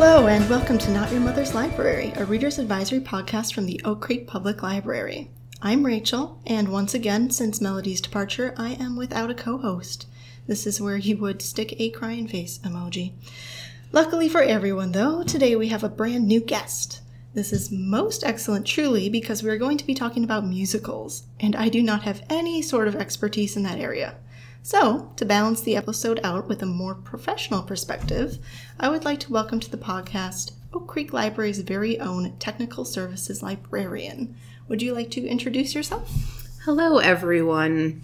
Hello, and welcome to Not Your Mother's Library, a reader's advisory podcast from the Oak Creek Public Library. I'm Rachel, and once again, since Melody's departure, I am without a co host. This is where you would stick a crying face emoji. Luckily for everyone, though, today we have a brand new guest. This is most excellent, truly, because we are going to be talking about musicals, and I do not have any sort of expertise in that area. So, to balance the episode out with a more professional perspective, I would like to welcome to the podcast Oak Creek Library's very own technical services librarian. Would you like to introduce yourself? Hello, everyone.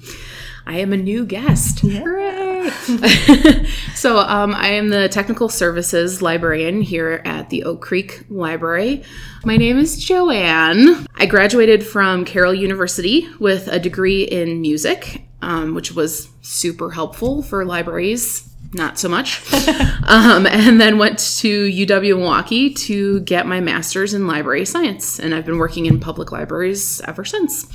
I am a new guest. Hooray! so, um, I am the technical services librarian here at the Oak Creek Library. My name is Joanne. I graduated from Carroll University with a degree in music, um, which was super helpful for libraries. Not so much. um, and then went to UW Milwaukee to get my master's in library science. And I've been working in public libraries ever since.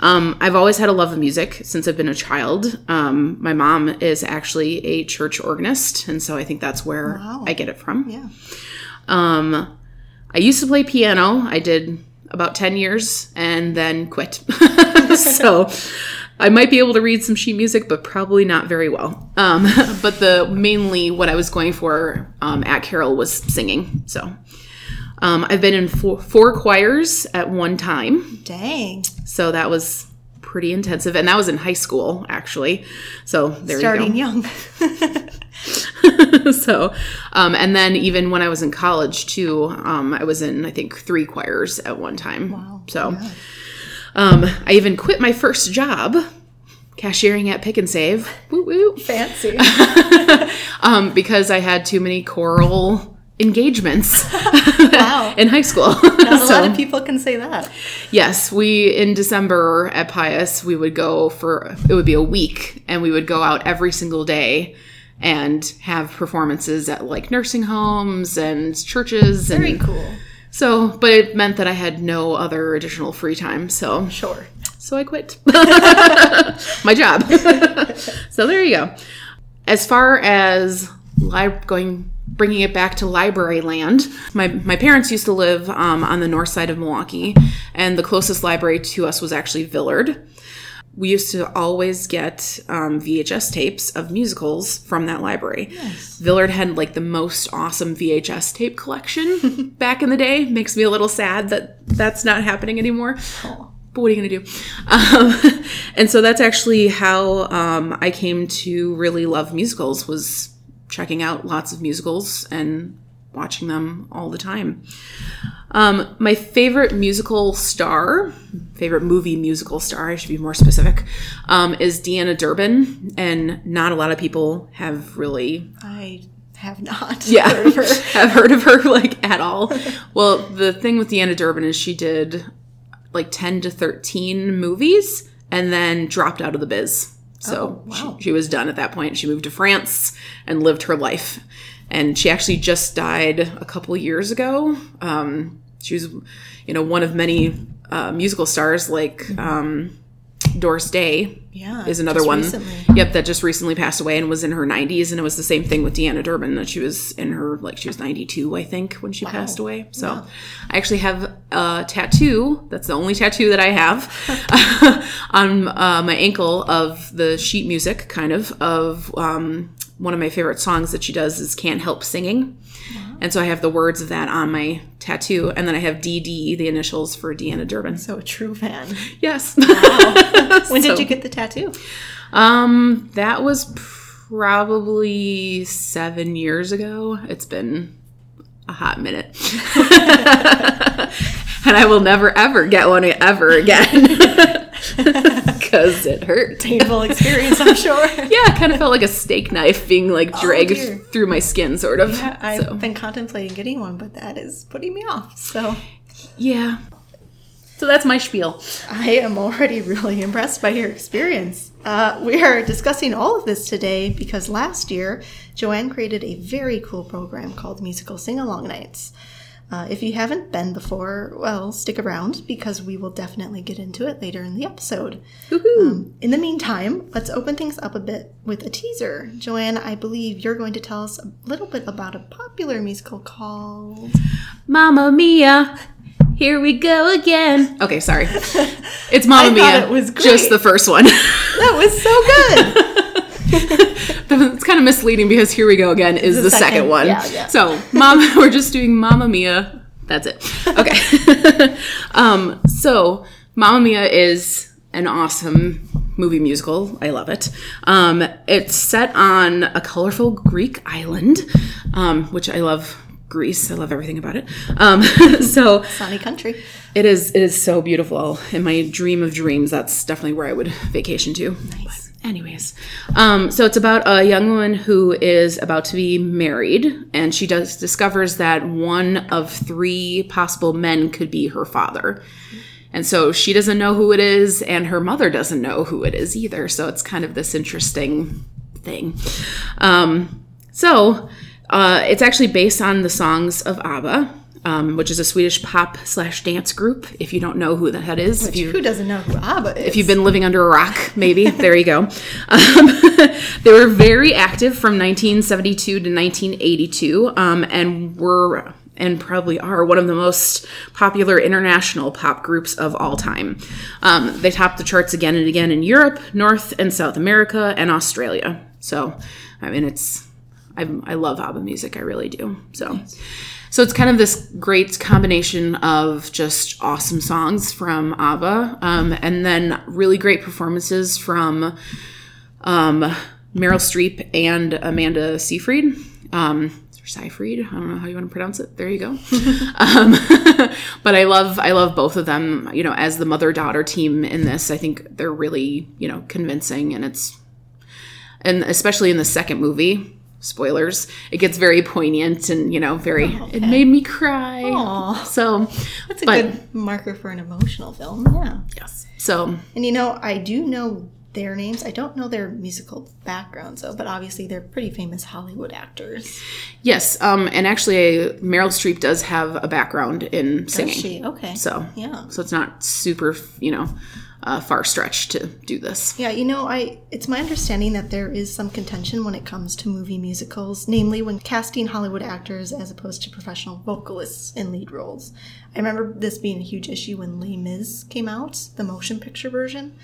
Um, I've always had a love of music since I've been a child. Um, my mom is actually a church organist, and so I think that's where Wow. I get it from. Yeah. Um, I used to play piano. I did about 10 years and then quit. so I might be able to read some sheet music, but probably not very well. Um, but the mainly what I was going for um, at Carroll was singing. So um, I've been in four, four choirs at one time. Dang. So that was pretty intensive. And that was in high school, actually. So there Starting you go. Starting young. so, um, and then even when I was in college too, um, I was in, I think, three choirs at one time. Wow. So, Yeah. Um, I even quit my first job, cashiering at Pick and Save. Woo woo. Fancy. Um, because I had too many choral engagements Wow. in high school. Not a So- lot of people can say that. Yes, we in December at Pius, we would go for it would be a week and we would go out every single day and have performances at like nursing homes and churches and Very cool. So but it meant that I had no other additional free time. So Sure. so I quit my job. so there you go. As far as li- going, bringing it back to library land, my my parents used to live um, on the north side of Milwaukee, and the closest library to us was actually Villard. We used to always get um, VHS tapes of musicals from that library. Villard had like the most awesome VHS tape collection back in the day. Makes me a little sad that that's not happening anymore but what are you going to do? Um, and so that's actually how um, I came to really love musicals was checking out lots of musicals and watching them all the time. Um, my favorite musical star, favorite movie musical star, I should be more specific, um, is Deanna Durbin, and not a lot of people have really I have not yeah, heard of her. have heard of her like at all. Well, the thing with Deanna Durbin is she did like 10 to 13 movies and then dropped out of the biz. So Oh, wow. she, she was done at that point. She moved to France and lived her life. And she actually just died a couple years ago. Um, she was, you know, one of many uh, musical stars like um, Doris Day Yeah. is another one. recently. Yep, that just recently passed away and was in her 90s. And it was the same thing with Deanna Durbin that she was in her, like, she was 92, I think, when she passed away. So I actually have a tattoo. That's the only tattoo that I have on uh, my ankle of the sheet music, kind of, of um, one of my favorite songs that she does is Can't Help Singing. And so I have the words of that on my tattoo. And then I have DD, the initials for Deanna Durbin. So a true fan. Yes. When So- did you get the tattoo? Um, that was probably seven years ago. It's been a hot minute. and I will never ever get one ever again. Because it hurt. Painful experience, I'm sure. Yeah, kind of felt like a steak knife being like dragged Oh, through my skin, sort of. I've so, been contemplating getting one, but that is putting me off. So yeah. So that's my spiel. I am already really impressed by your experience. Uh, we are discussing all of this today because last year, Joanne created a very cool program called Musical Sing Along Nights. Uh, if you haven't been before, well, stick around because we will definitely get into it later in the episode. Um, in the meantime, let's open things up a bit with a teaser. Joanne, I believe you're going to tell us a little bit about a popular musical called. Mamma Mia. Here we go again. Okay, sorry. It's Mamma Mia. it was Just the first one. That was so good! it's kind of misleading because Here We Go Again is the the, second, second- one. yeah, yeah. So, Mom, we're just doing Mamma Mia. That's it. Okay. um, so, Mamma Mia is an awesome movie musical. I love it. Um, it's set on a colorful Greek island, um, which I love. Greece, I love everything about it. Um, so Sunny Country. it is. It is so beautiful. In my dream of dreams, that's definitely where I would vacation to. Nice. But anyways, um, so it's about a young woman who is about to be married, and she does discovers that one of three possible men could be her father. And so she doesn't know who it is, and her mother doesn't know who it is either. So it's kind of this interesting thing. Um, so uh, it's actually based on the songs of ABBA, um, which is a Swedish pop slash dance group. If you don't know who the that is, if you Who doesn't know who ABBA is? if you've been living under a rock, maybe there you go. Um, they were very active from 1972 to 1982, um, and were and probably are one of the most popular international pop groups of all time. Um, they topped the charts again and again in Europe, North and South America, and Australia. So, I mean, it's I, I love ABBA music, I really do. So. So it's kind of this great combination of just awesome songs from ABBA, um, and then really great performances from um, Meryl Streep and Amanda Seyfried. Um, Seyfried, I don't know how you want to pronounce it. There you go. um, but I love, I love both of them. You know, as the mother daughter team in this, I think they're really, you know, convincing, and it's, and especially in the second movie. Spoilers. It gets very poignant and you know very. It made me cry. Aw. So That's a but- good marker for an emotional film. Yeah. yes. So And you know, I do know their names. I don't know their musical backgrounds, though, but obviously they're pretty famous Hollywood actors. yes. Um. And actually, Meryl Streep does have a background in singing. Is she? Okay. So Yeah. So it's not super, you know, uh, far stretch to do this. Yeah, you know, I it's my understanding that there is some contention when it comes to movie musicals, namely when casting Hollywood actors as opposed to professional vocalists in lead roles. I remember this being a huge issue when Les Mis came out, the motion picture version.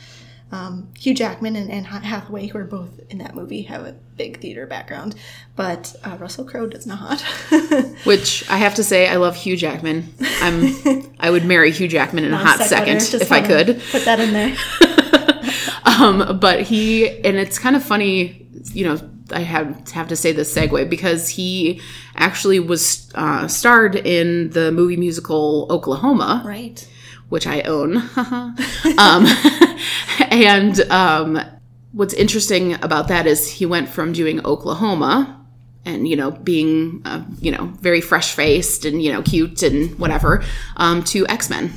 Um, Hugh Jackman and Anne Hathaway, who are both in that movie, have a big theater background, but uh, Russell Crowe does not. Which I have to say, I love Hugh Jackman. I'm, I would marry Hugh Jackman in a hot second if I could. Put that in there. Um, but he, and it's kind of funny, you know, I have have to say this segue because he actually was uh, starred in the movie musical Oklahoma. Right. which I own. um, and um, what's interesting about that is he went from doing Oklahoma and you know being uh, you know very fresh faced and you know cute and whatever um, to X Men.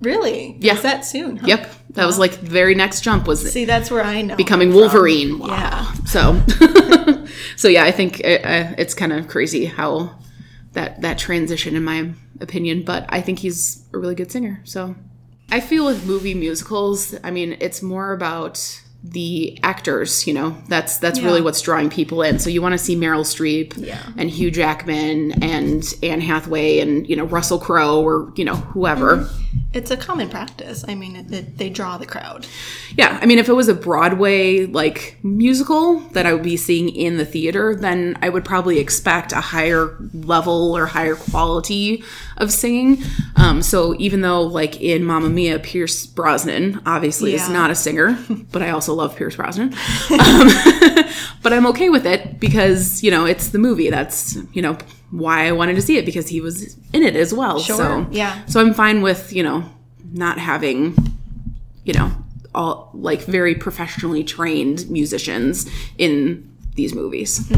Really? Yeah. Was that soon? Huh? Yep, that was like the very next jump was See, that's where I know. becoming. Wolverine. Wow. Yeah. So, so yeah, I think it, uh, it's kind of crazy how that that transition, in my opinion. But I think he's a really good singer. So, I feel with movie musicals, I mean, it's more about the actors. You know, that's that's really what's drawing people in. So you want to see Meryl Streep Yeah. and Hugh Jackman and Anne Hathaway and you know Russell Crowe or you know whoever. Mm-hmm. It's a common practice. I mean, it, it, they draw the crowd. Yeah, I mean, if it was a Broadway like musical that I would be seeing in the theater, then I would probably expect a higher level or higher quality of singing. Um, so even though, like in Mamma Mia, Pierce Brosnan obviously is not a singer, but I also love Pierce Brosnan. Um, but I'm okay with it because you know it's the movie. That's you know why I wanted to see it because he was in it as well. Sure, So yeah. so I'm fine with you know not having you know, all like very professionally trained musicians in these movies.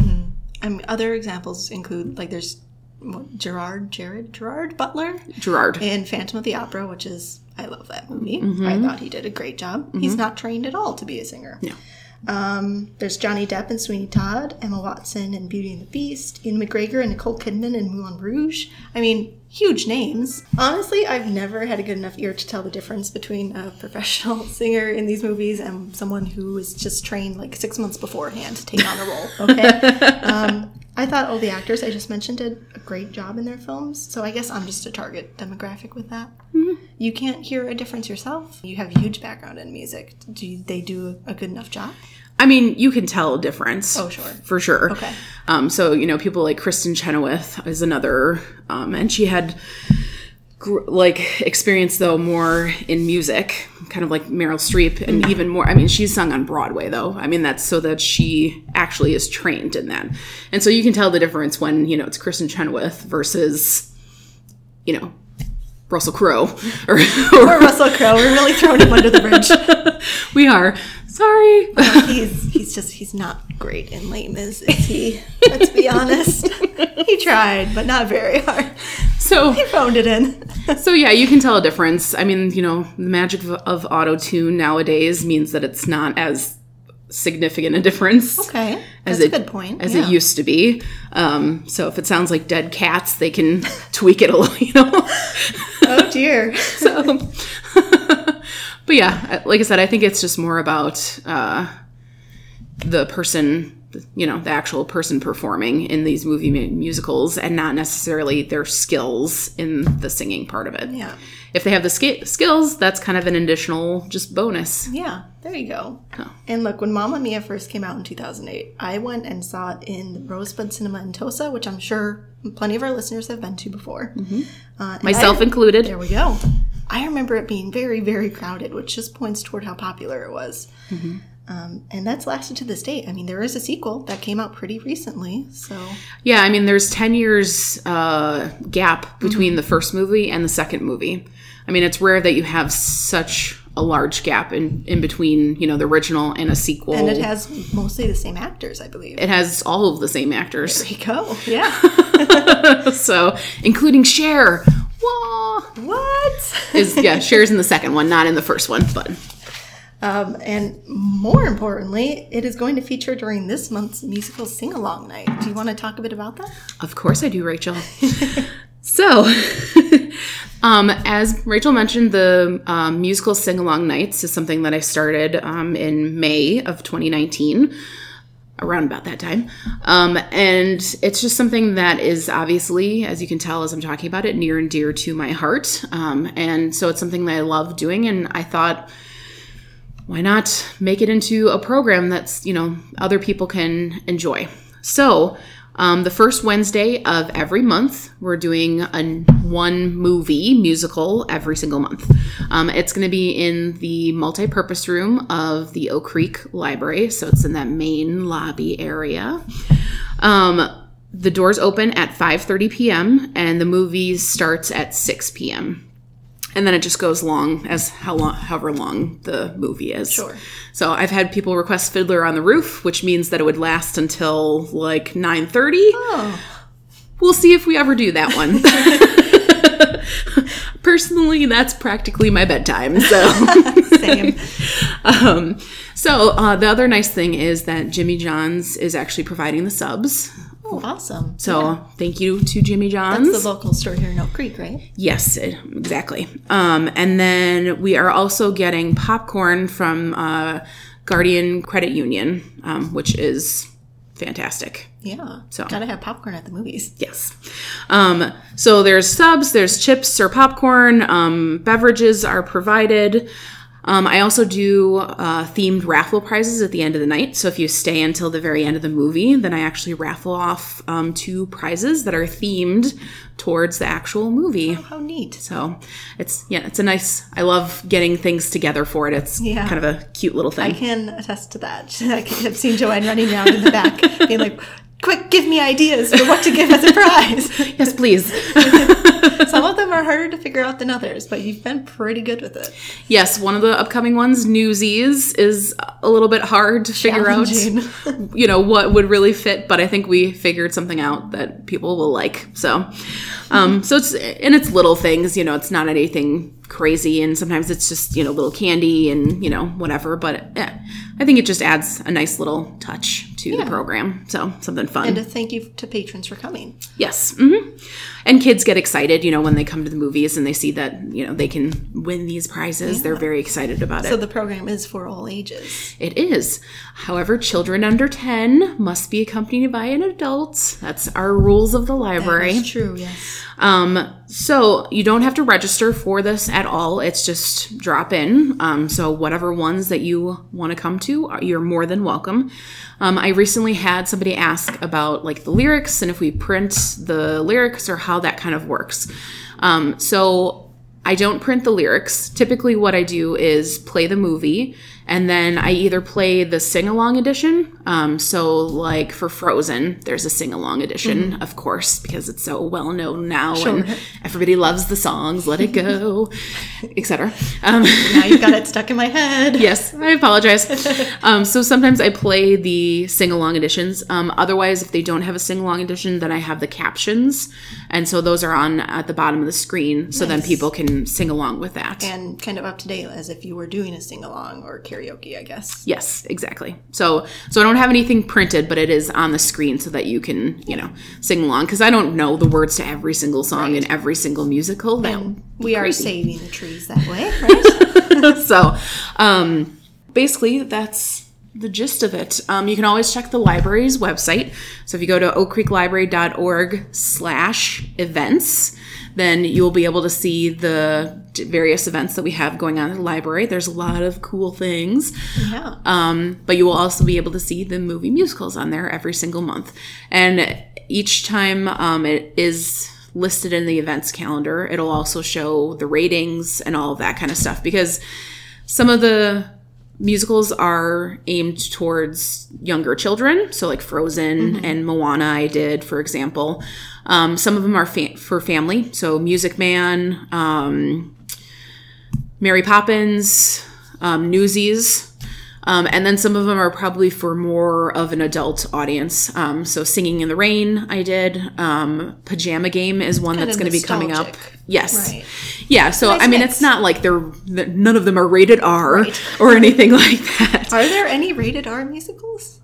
I mean, other examples include like there's Gerard, Jared, Gerard Butler Gerard. in Phantom of the Opera, which is I love that movie. Mm-hmm. I thought he did a great job. He's not trained at all to be a singer. No. Um, there's Johnny Depp and Sweeney Todd, Emma Watson and Beauty and the Beast, Ewan McGregor and Nicole Kidman and Moulin Rouge. I mean, huge names. Honestly, I've never had a good enough ear to tell the difference between a professional singer in these movies and someone who was just trained like six months beforehand to take on a role. Okay. um, I thought all the actors I just mentioned did a great job in their films, so I guess I'm just a target demographic with that. You can't hear a difference yourself. You have huge background in music. Do they do a good enough job? I mean, you can tell a difference. Oh, sure. For sure. Okay. Um, so, you know, people like Kristin Chenoweth is another, um, and she had like experience though more in music, kind of like Meryl Streep, and mm-hmm. even more. I mean, she's sung on Broadway though. I mean, that's so that she actually is trained in that, and so you can tell the difference when you know it's Kristin Chenoweth versus, you know, Russell Crowe, or, Or Russell Crowe. We're really throwing him under the bridge. we are sorry. he's he's just he's not great in Les Mis, is he? Let's be honest. he tried, but not very hard. so He phoned it in. So yeah, you can tell a difference. I mean, you know, the magic of, of auto tune nowadays means that it's not as significant a difference Okay, as it a good point. as yeah. it used to be. Um, so if it sounds like dead cats, they can tweak it a little, you know. Oh dear. so, but yeah, like I said, I think it's just more about uh, the person. You know, the actual person performing in these movie mu- musicals, and not necessarily their skills in the singing part of it. Yeah. if they have the sk- skills, that's kind of an additional just bonus. Yeah, there you go. Oh. And look, when Mamma Mia first came out in 2008, I went and saw it in the Rosebud Cinema in Tosa, which I'm sure plenty of our listeners have been to before. Uh, Myself I- included. There we go. I remember it being very, very crowded, which just points toward how popular it was. Mm-hmm. Um, and that's lasted to this date. I mean, there is a sequel that came out pretty recently, so Yeah, I mean, there's 10 years uh, gap between the first movie and the second movie. I mean, it's rare that you have such a large gap in, in between, you know, the original and a sequel. and it has mostly the same actors, I believe. It has all of the same actors. there you go. Yeah. so, including Cher. Whoa. what? Is yeah, Cher's in the second one, not in the first one, but Um, and more importantly, it is going to feature during this month's musical sing along night. Do you want to talk a bit about that? Of course I do, Rachel. so, um, as Rachel mentioned, the um, musical Sing Along Nights is something that I started um, in May of 2019, around about that time. Um, and it's just something that is obviously, as you can tell as I'm talking about it, near and dear to my heart. Um, and so it's something that I love doing. And I thought, why not make it into a program that's you know other people can enjoy so um, the first wednesday of every month we're doing a one movie musical every single month. Um, it's going to be in the multi-purpose room of the oak creek library so it's in that main lobby area. Um, the doors open at 5.30 p.m and the movie starts at 6 p.m and then it just goes long as how long however long the movie is. Sure. so i've had people request fiddler on the roof which means that it would last until like 9.30 Oh, we'll see if we ever do that one. Personally that's practically my bedtime so. Same. um, so uh, the other nice thing is that jimmy john's is actually providing the subs Oh, awesome. so thank you to jimmy john's That's the local store here in Oak Creek, right? Yes, it- exactly. Um, and then we are also getting popcorn from uh, Guardian Credit Union, um, which is fantastic. Yeah. So- gotta have popcorn at the movies. Yes. Um, so there's subs, there's chips or popcorn, um, beverages are provided. Um, I also do uh, themed raffle prizes at the end of the night. So if you stay until the very end of the movie, then I actually raffle off um, two prizes that are themed towards the actual movie. How neat. So it's yeah, it's a nice. I love getting things together for it. It's Yeah. kind of a cute little thing. I can attest to that. I have seen Joanne running around in the back, being like, "Quick, give me ideas for what to give as a prize." yes, please. Some them are are harder to figure out than others, but you've been pretty good with it. Yes, one of the upcoming ones, Newsies, is a little bit hard to figure out. You know what would really fit, but I think we figured something out that people will like. So, um, so it's and it's little things. You know, it's not anything crazy, and sometimes it's just you know little candy and you know whatever. But eh, I think it just adds a nice little touch to the program. So something fun. And a thank you to patrons for coming. Yes. hmm And kids get excited, you know, when they come to the movies and they see that, you know, they can win these prizes. They're very excited about So it. So the program is for all ages. It is. However, children under 10 must be accompanied by an adult. That's our rules of the library. That's true, yes. Um, so you don't have to register for this at all. It's just drop in. Um, so whatever ones that you want to come to, uh, you're more than welcome. Um, I recently had somebody ask about like the lyrics and if we print the lyrics or how that kind of works. Um, so I don't print the lyrics. Typically, what I do is play the movie, and then I either play the sing along edition. Um, so, like for Frozen, there's a sing along edition, of course, because it's so well known now, and everybody loves the songs. Let it go, etc. Um, Now you've got it stuck in my head. yes, I apologize. Um, so sometimes I play the sing along editions. Um, otherwise, if they don't have a sing along edition, then I have the captions, and so those are on at the bottom of the screen, so then people can sing along with that. And kind of up to date as if you were doing a sing along or karaoke, I guess. Yes, exactly. So so I don't have anything printed, but it is on the screen so that you can, you know, sing along because I don't know the words to every single song in every single musical. That be We are crazy. saving the trees that way, right? so um basically that's the gist of it. Um, you can always check the library's website. So if you go to oakcreeklibrary.org slash events, then you'll be able to see the various events that we have going on at the library. There's a lot of cool things. yeah. Um, but you will also be able to see the movie musicals on there every single month. And each time um, it is listed in the events calendar, it'll also show the ratings and all of that kind of stuff because some of the musicals are aimed towards younger children. So, like Frozen and Moana, I did, for example. Um, some of them are fa- for family. So, Music Man, um, Mary Poppins, um, Newsies. Um, and then some of them are probably for more of an adult audience. Um, so Singing in the Rain, I did. Um, Pajama Game is one Kind that's going to be coming up. Yes. Right. Yeah. So Nice I mean, mix. it's not like they're none of them are rated R or anything like that. Are there any rated R musicals?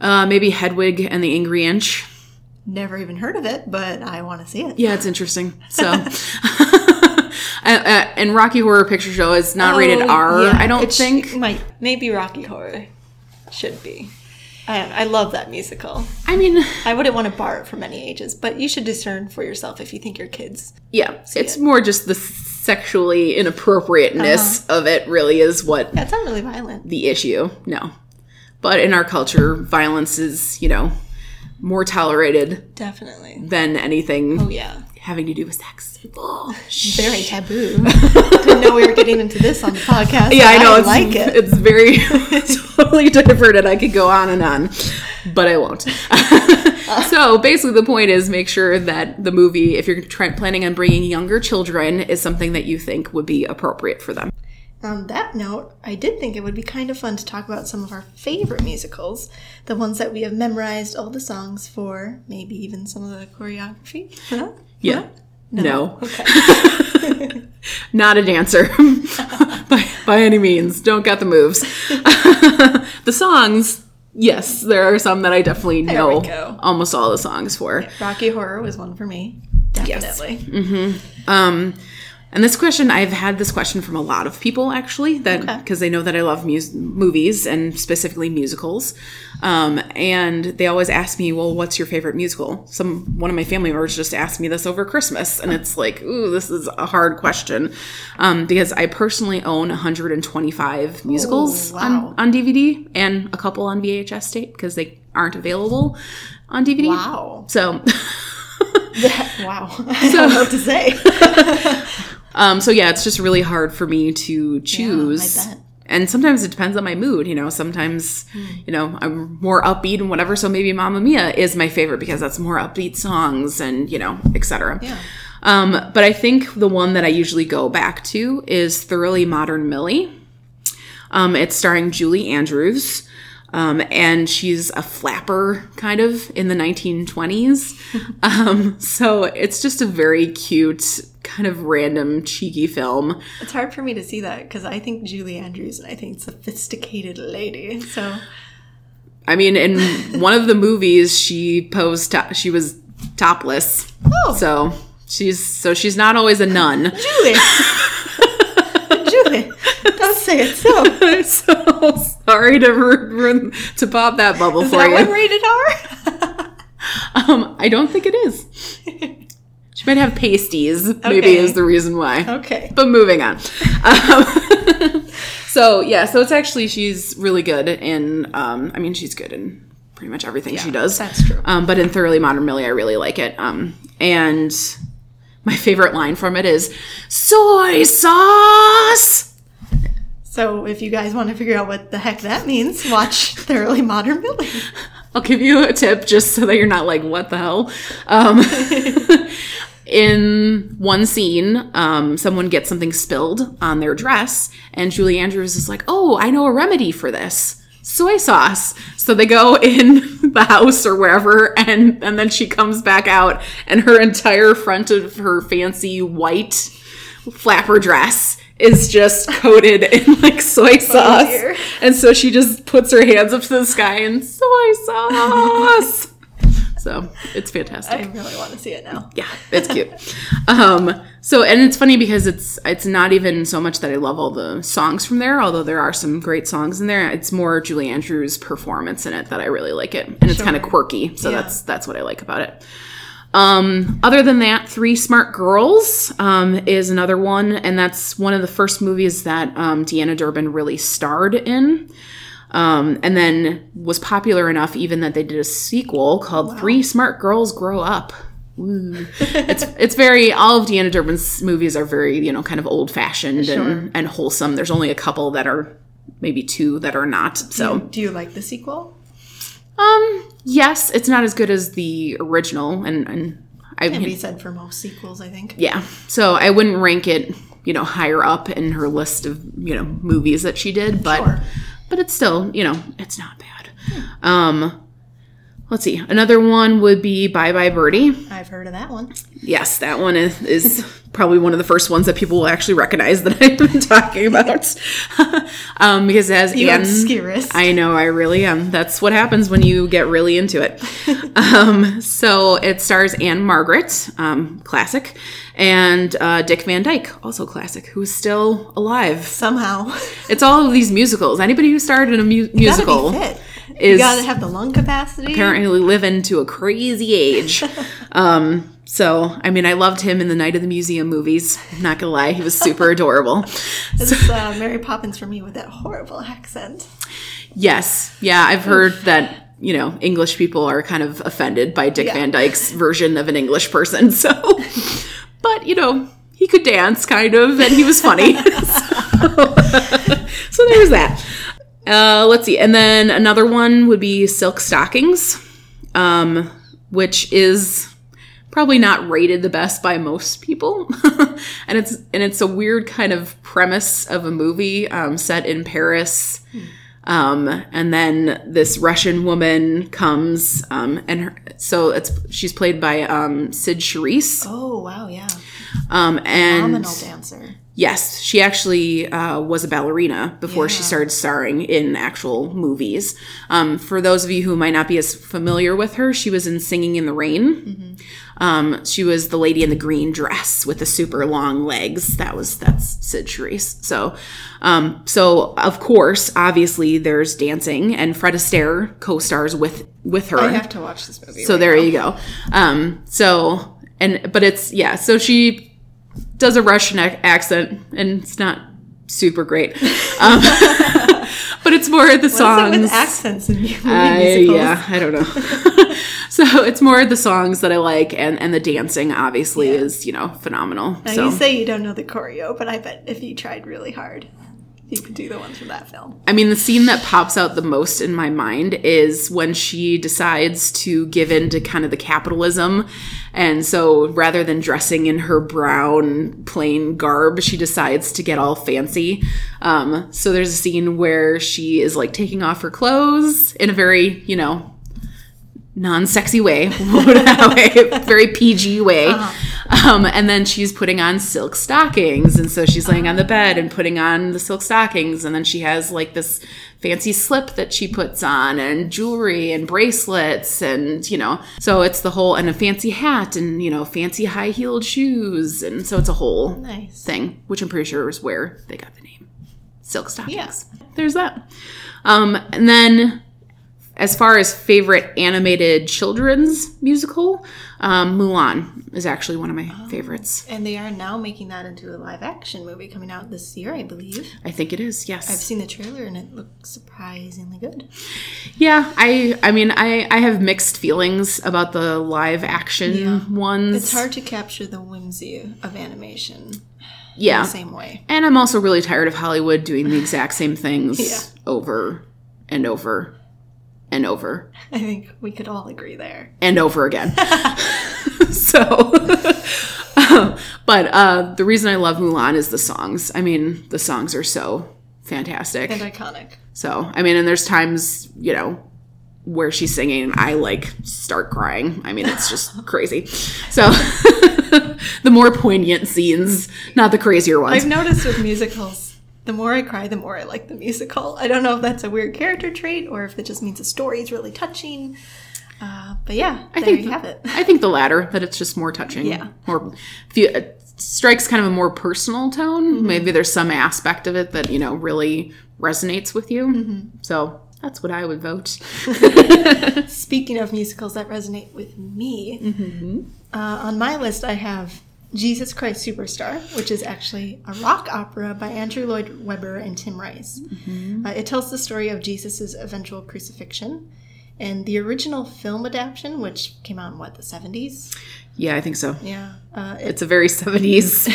Uh, maybe Hedwig and the Angry Inch. Never even heard of it, but I want to see it. Yeah, it's interesting. So. Uh, uh, and Rocky Horror Picture Show is not rated Oh, R. yeah, I don't it sh- think. might maybe Rocky Horror should be. I, I love that musical. I mean, I wouldn't want to bar it from any ages, but you should discern for yourself if you think your kids. Yeah, it's more just the sexually inappropriateness Uh-huh. of it really is what That's not really violent. the issue. No. But in our culture, violence is, you know, more tolerated Definitely. than anything Oh yeah. Having to do with sex. Oh, Very taboo. Didn't know we were getting into this on the podcast. yeah, I know. It's, like it. It's very totally different, and I could go on and on, but I won't. so basically, the point is make sure that the movie, if you're try- planning on bringing younger children, is something that you think would be appropriate for them. On that note, I did think it would be kind of fun to talk about some of our favorite musicals, the ones that we have memorized all the songs for, maybe even some of the choreography. Huh? Yeah. No. Okay. Not a dancer by, by any means. Don't got the moves. the songs, yes, there are some that I definitely know almost all the songs for. Rocky Horror was one for me. Definitely. Um, and this question, I've had this question from a lot of people actually, that Okay. because they know that I love mus- movies and specifically musicals, um, and they always ask me, "Well, what's your favorite musical?" Some one of my family members just asked me this over Christmas, and it's like, "Ooh, this is a hard question," um, because I personally own 125 musicals wow. on, on DVD and a couple on VHS tape because they aren't available on DVD. Wow. So. wow. I don't know what to say. Um, so yeah, it's just really hard for me to choose. bet. And sometimes it depends on my mood, you know. Sometimes, you know, I'm more upbeat and whatever. So maybe Mamma Mia is my favorite because that's more upbeat songs and you know, etc. Yeah. Um, but I think the one that I usually go back to is Thoroughly Modern Millie. Um, it's starring Julie Andrews. Um, and she's a flapper kind of in the 1920s. um, so it's just a very cute, kind of random, cheeky film. It's hard for me to see that because I think Julie Andrews and I think sophisticated lady. So I mean, in one of the movies, she posed, to- she was topless. Oh. So she's, so she's not always a nun. Julie, Julie, don't say it so. I'm so sorry to ru- ru- to pop that bubble Is for that you. one rated R? Um, I don't think it is. She might have pasties. Maybe is the reason why. okay. But moving on. Um, so yeah, so it's actually she's really good in. Um, I mean, she's good in pretty much everything she does. that's true. Um, but in Thoroughly Modern Millie, I really like it. Um, and my favorite line from it is soy sauce. So if you guys want to figure out what the heck that means, watch Thoroughly Modern Millie. I'll give you a tip just so that you're not like, what the hell? Um, in one scene, um, someone gets something spilled on their dress, and Julie Andrews is like, oh, I know a remedy for this. Soy sauce. So they go in the house or wherever, and, and then she comes back out, and her entire front of her fancy white flapper dress is just coated in like soy sauce. dear. and so she just puts her hands up to the sky and soy sauce. so it's fantastic. I really want to see it now. Yeah, it's cute. um, so and it's funny because it's it's not even so much that I love all the songs from there, although there are some great songs in there. It's more Julie Andrews' performance in it that I really like it, and it's kind of quirky. So Yeah. that's that's what I like about it. Um, other than that, Three Smart Girls um, is another one, and that's one of the first movies that um, Deanna Durbin really starred in. Um, and then was popular enough even that they did a sequel called Three Smart Girls Grow Up. It's it's very all of Deanna Durbin's movies are very you know kind of old fashioned Sure. and, and wholesome. There's only a couple that are maybe two that are not. So Do you like the sequel? Um yes, it's not as good as the original and and I Can be said for most sequels, I think. yeah. So I wouldn't rank it, you know, higher up in her list of, you know, movies that she did, but Sure. but it's still, you know, it's not bad. Um let's see. Another one would be Bye Bye Birdie. I've heard of that one. Yes, that one is, is probably one of the first ones that people will actually recognize that I've been talking about. um, because as You Anne, obscurist. I know I really am. That's what happens when you get really into it. um, so it stars Ann-Margret, um, classic, and uh, Dick Van Dyke, also classic, who is still alive. Somehow. It's all of these musicals. Anybody who starred in a mu- musical gotta be fit. Is you gotta have the lung capacity. apparently living to a crazy age. um, so, I mean, I loved him in the Night of the Museum movies. I'm not gonna lie, he was super adorable. It's uh, Mary Poppins for me with that horrible accent. Yes, yeah, I've heard that. You know, English people are kind of offended by Dick Yeah. Van Dyke's version of an English person. So, but you know, he could dance kind of, and he was funny. so, so there was that. Uh, let's see, and then another one would be Silk Stockings, um, which is probably not rated the best by most people and it's and it's a weird kind of premise of a movie um, set in paris um, and then this russian woman comes um, and her, so it's she's played by um, Cyd Charisse Oh wow, yeah. um, and Phenomenal dancer. Yes, she actually uh, was a ballerina before she started starring in actual movies. Um, for those of you who might not be as familiar with her, she was in Singing in the Rain. Um, she was the lady in the green dress with the super long legs. That was that's Cyd Charisse. So, um, so of course, obviously, there's dancing, and Fred Astaire co-stars with with her. I have to watch this movie. So right there now. you go. Um, so and but it's yeah. So she does a Russian ac- accent, and it's not super great. Um, but it's more the songs. What is it with accents in movie musicals? yeah, I don't know. so it's more the songs that I like, and and the dancing obviously Yeah. is you know phenomenal. Now so you say you don't know the choreo, but I bet if you tried really hard, you could do the ones from that film. I mean, the scene that pops out the most in my mind is when she decides to give in to kind of the capitalism And so rather than dressing in her brown plain garb, she decides to get all fancy. Um, so there's a scene where she is like taking off her clothes in a very, you know, non-sexy way, very PG way. Um, and then she's putting on silk stockings, and so she's laying on the bed and putting on the silk stockings, and then she has like this fancy slip that she puts on, and jewelry and bracelets, and you know, so it's the whole and a fancy hat, and you know, fancy high-heeled shoes, and so it's a whole Nice. thing, which I'm pretty sure is where they got the name silk stockings. Yeah. There's that. Um, and then as far as favorite animated children's musical, um, Mulan is actually one of my favorites. And they are now making that into a live action movie coming out this year, I believe. I think it is. Yes. I've seen the trailer and it looks surprisingly good. yeah. I. I mean, I. I have mixed feelings about the live action Yeah. ones. It's hard to capture the whimsy of animation Yeah. the same way. And I'm also really tired of Hollywood doing the exact same things Yeah. over and over and over I think we could all agree there. and over again. so, but uh, the reason I love Mulan is the songs. I mean, the songs are so fantastic. And iconic. So, I mean, and there's times, you know, where she's singing and I like start crying. I mean, it's just crazy. So, the more poignant scenes, not the crazier ones. I've noticed with musicals, the more I cry, the more I like the musical. I don't know if that's a weird character trait or if it just means the story is really touching. Uh, but yeah, there think you have it. I think the latter, that it's just more touching. Yeah. More, it strikes kind of a more personal tone. Mm-hmm. Maybe there's some aspect of it that, you know, really resonates with you. Mm-hmm. So that's what I would vote. Speaking of musicals that resonate with me, Mm-hmm. uh, on my list I have Jesus Christ Superstar, which is actually a rock opera by Andrew Lloyd Webber and Tim Rice. Mm-hmm. Uh, it tells the story of Jesus' eventual crucifixion. And the original film adaptation, which came out in what, the 70s? Yeah, I think so. Yeah. Uh, it, It's a very 70s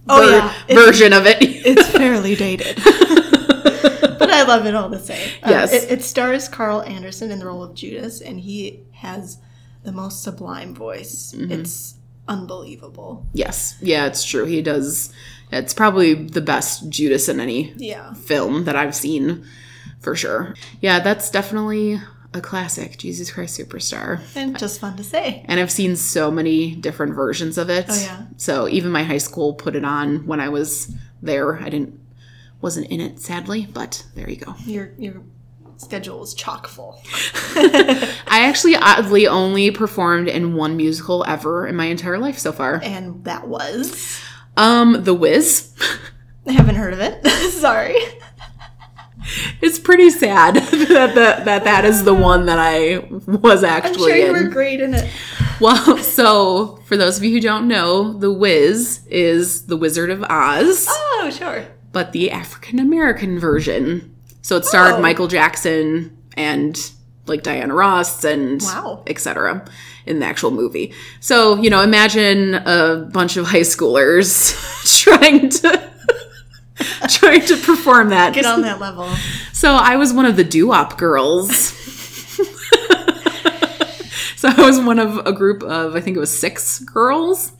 oh, ver- yeah. Version of it. it's fairly dated. but I love it all the same. Uh, Yes. It, it stars Carl Anderson in the role of Judas, and he has the most sublime voice. Mm-hmm. It's unbelievable. yes. Yeah, it's true. He does. It's probably the best Judas in any Yeah. film that I've seen for sure. Yeah, that's definitely a classic, Jesus Christ Superstar. And just fun to say. And I've seen so many different versions of it. Oh, yeah. So even my high school put it on when I was there. I didn't wasn't in it sadly, but there you go. Your your schedule is chock full. I actually oddly only performed in one musical ever in my entire life so far. And that was. Um, The Wiz. I haven't heard of it. Sorry. It's pretty sad that, that that that is the one that I was actually. I'm sure you in. were great in it. Well, so for those of you who don't know, The Wiz is The Wizard of Oz. Oh, sure. but the African American version. So it starred Oh. Michael Jackson and like Diana Ross and Wow. etc. in the actual movie. So, you know, imagine a bunch of high schoolers trying to trying to perform that. Get on that level. So I was one of the doo-wop girls. so I was one of a group of I think it was six girls.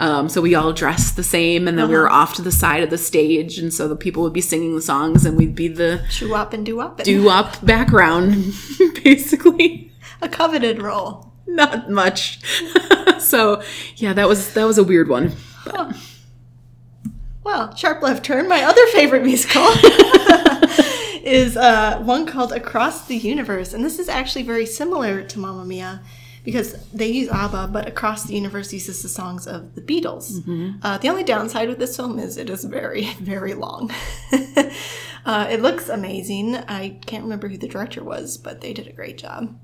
Um, so we all dressed the same, and then we were off to the side of the stage, and so the people would be singing the songs, and we'd be the Chew up and do up. doo-wop background, basically. A coveted role. Not much. so yeah, that was that was a weird one. Well, sharp left turn. My other favorite musical is uh, one called Across the Universe, and this is actually very similar to Mamma Mia because they use ABBA, but Across the Universe uses the songs of the Beatles. Uh, the only downside with this film is it is very, very long. uh, it looks amazing. I can't remember who the director was, but they did a great job.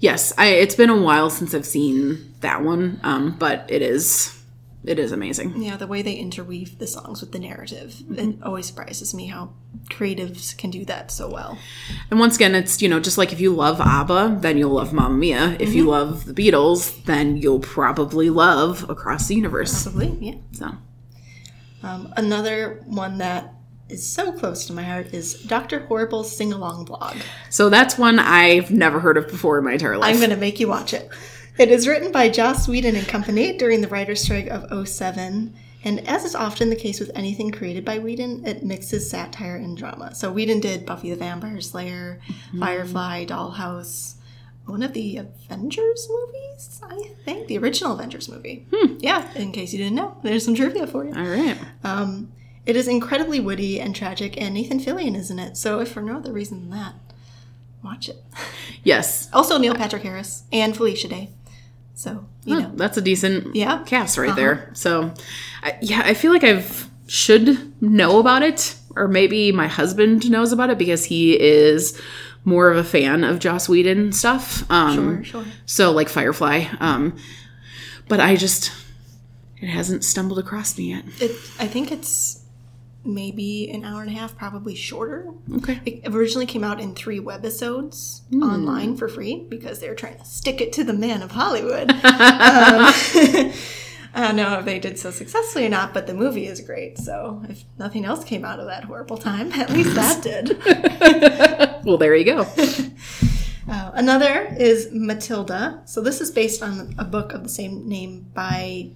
Yes, I, it's been a while since I've seen that one, um, but it is it is amazing. Yeah, the way they interweave the songs with the narrative, it always surprises me how creatives can do that so well. And once again, it's you know just like if you love ABBA, then you'll love Mamma Mia. If you love the Beatles, then you'll probably love Across the Universe. Probably, yeah. So Um, another one that is so close to my heart is Dr. Horrible's sing along blog. so that's one I've never heard of before in my entire life. I'm going to make you watch it. It is written by Joss Whedon and Company during the writer's strike of 07. And as is often the case with anything created by Whedon, it mixes satire and drama. So Whedon did Buffy the Vampire Slayer, Firefly, Dollhouse, one of the Avengers movies, I think. The original Avengers movie. Yeah, in case you didn't know, there's some trivia for you. All right. Um, it is incredibly witty and tragic, and Nathan Fillion is in it. So if for no other reason than that, watch it. Yes. Also Neil Patrick Harris and Felicia Day. So, you Oh, know. that's a decent Yeah. cast right Uh-huh. there. So, I, yeah, I feel like I've should know about it, or maybe my husband knows about it because he is more of a fan of Joss Whedon stuff. Um, Sure, sure. So, like Firefly. Um, but I just it hasn't stumbled across me yet. It, I think it's maybe an hour and a half, probably shorter. Okay. It originally came out in three webisodes Hmm. online for free because they were trying to stick it to the man of Hollywood. um, I don't know if they did so successfully or not, but the movie is great. So if nothing else came out of that horrible time, at least that did. Well, there you go. Uh, another is Matilda. So this is based on a book of the same name by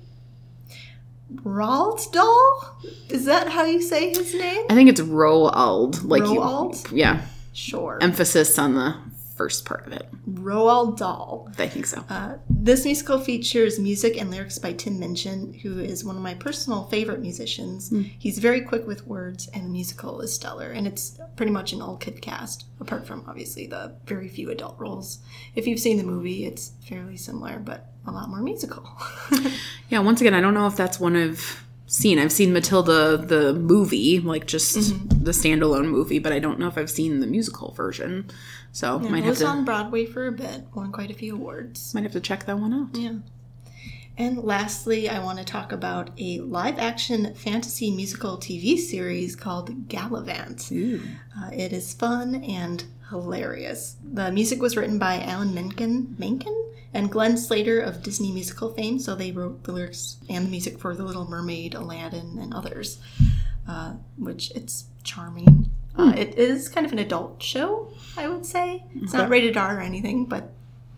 Roald Dahl. Is that how you say his name? I think it's Roald. Like you- yeah. Sure. Emphasis on the first part of it. Roald Dahl. I think so. Uh, this musical features music and lyrics by Tim Minchin, who is one of my personal favorite musicians. He's very quick with words, and the musical is stellar. And it's pretty much an all kid cast, apart from obviously the very few adult roles. If you've seen the movie, it's fairly similar, but a lot more musical. Yeah, once again, I don't know if that's one I've seen. I've seen Matilda the movie, like just Mm-hmm. the standalone movie, but I don't know if I've seen the musical version. So might have to. have was to on Broadway for a bit, won quite a few awards. might have to check that one out. Yeah. And lastly, I want to talk about a live action fantasy musical TV series called Galavant. Uh, it is fun and hilarious. The music was written by Alan Menken, Menken and Glenn Slater of Disney musical fame, so they wrote the lyrics and the music for The Little Mermaid, Aladdin, and others, uh, which it's charming. Uh, it is kind of an adult show, I would say. It's not rated R or anything, but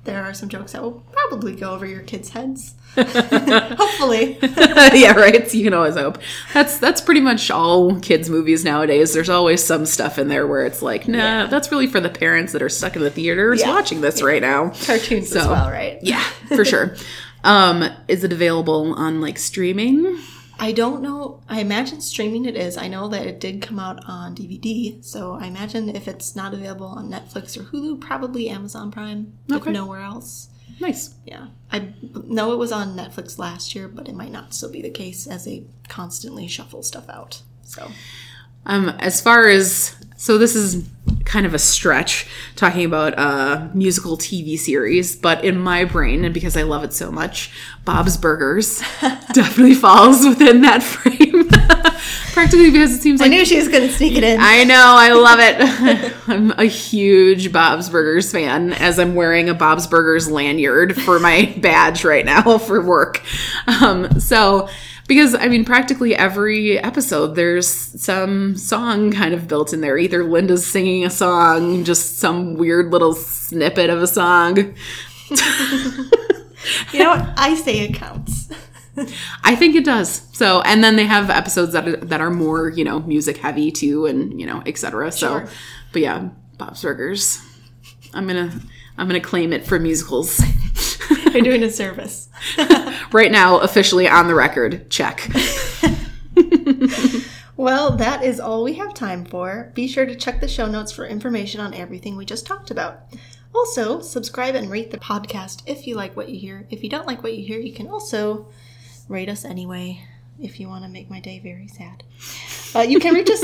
there are some jokes that will probably go over your kids' heads. Hopefully. yeah, right. You can always hope. That's that's pretty much all kids' movies nowadays. There's always some stuff in there where it's like, nah, Yeah. that's really for the parents that are stuck in the theaters Yeah. watching this right now. Cartoons as So, well, right? Yeah, for sure. Um, is it available on like streaming? I don't know. I imagine streaming it is. I know that it did come out on DVD, so I imagine if it's not available on Netflix or Hulu, probably Amazon Prime, Okay. if nowhere else. Nice. Yeah. I know it was on Netflix last year, but it might not still be the case as they constantly shuffle stuff out. So, Um, as far as so, this is kind of a stretch talking about a musical TV series, but in my brain, and because I love it so much, Bob's Burgers definitely falls within that frame. Practically because it seems like I knew she was going to sneak it in. I know, I love it. I'm a huge Bob's Burgers fan, as I'm wearing a Bob's Burgers lanyard for my badge right now for work. Um, so, because I mean, practically every episode, there's some song kind of built in there. Either Linda's singing a song, just some weird little snippet of a song. you know what? I say it counts. I think it does. So, and then they have episodes that are, that are more, you know, music heavy too, and you know, etc. So, Sure. but yeah, Bob's Burgers. I'm gonna I'm gonna claim it for musicals You're doing a service. right now, officially on the record. Check. Well, that is all we have time for. Be sure to check the show notes for information on everything we just talked about. Also, subscribe and rate the podcast if you like what you hear. If you don't like what you hear, you can also rate us anyway if you want to make my day very sad. Uh, you can reach us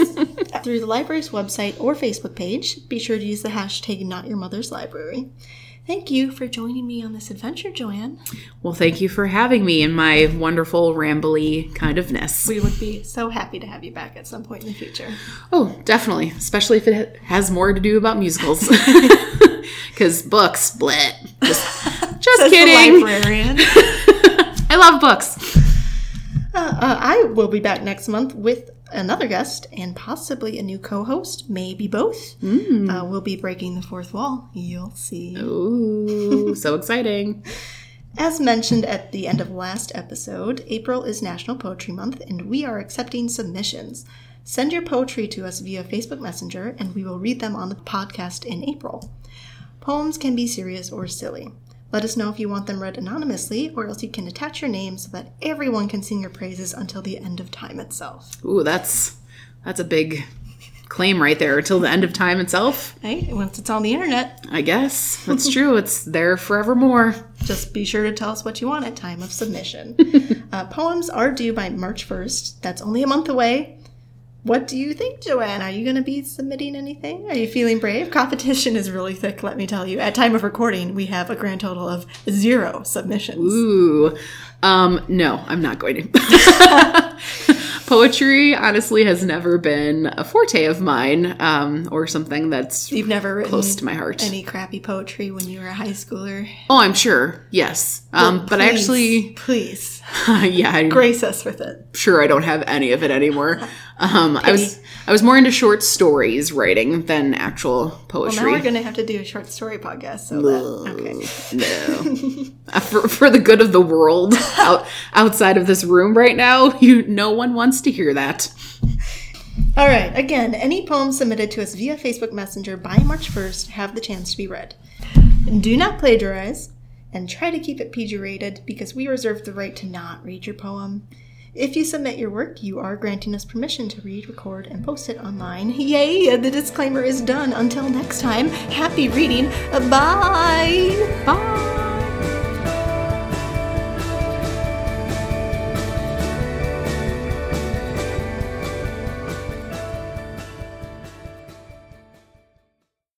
through the library's website or Facebook page. Be sure to use the hashtag Not Your Mother's Library. Thank you for joining me on this adventure, Joanne. Well, thank you for having me in my wonderful rambly kind ofness. We would be so happy to have you back at some point in the future. Oh, definitely, especially if it has more to do about musicals. Because books, bleh. Just, just kidding. librarian. I love books. Uh, uh, I will be back next month with another guest and possibly a new co host, maybe both. Uh, we'll be breaking the fourth wall. You'll see. Ooh, so exciting. As mentioned at the end of last episode, April is National Poetry Month and we are accepting submissions. Send your poetry to us via Facebook Messenger and we will read them on the podcast in April. Poems can be serious or silly. Let us know if you want them read anonymously, or else you can attach your name so that everyone can sing your praises until the end of time itself. Ooh, that's that's a big claim right there until the end of time itself. Hey, once it's on the internet, I guess that's true. It's there forevermore. just be sure to tell us what you want at time of submission. uh, poems are due by March 1st. That's only a month away. What do you think, Joanne? Are you going to be submitting anything? Are you feeling brave? Competition is really thick, let me tell you. At time of recording, we have a grand total of zero submissions. Ooh, um, no, I'm not going to. Poetry, honestly, has never been a forte of mine, um, or something that's You've never written close to my heart. any crappy poetry when you were a high schooler? Oh, I'm sure. Yes, um, but I actually, Please, yeah, I'm grace us with it. sure I don't have any of it anymore. Um, I was I was more into short stories writing than actual poetry Well, now we're going to have to do a short story podcast. So that, okay. No. Uh, for, for the good of the world out, outside of this room right now, you no one wants to hear that. All right. Again, any poems submitted to us via Facebook Messenger by March 1st have the chance to be read. Do not plagiarize and try to keep it PG rated because we reserve the right to not read your poem. If you submit your work, you are granting us permission to read, record, and post it online. Yay! The disclaimer is done. Until next time, happy reading. Bye! Bye.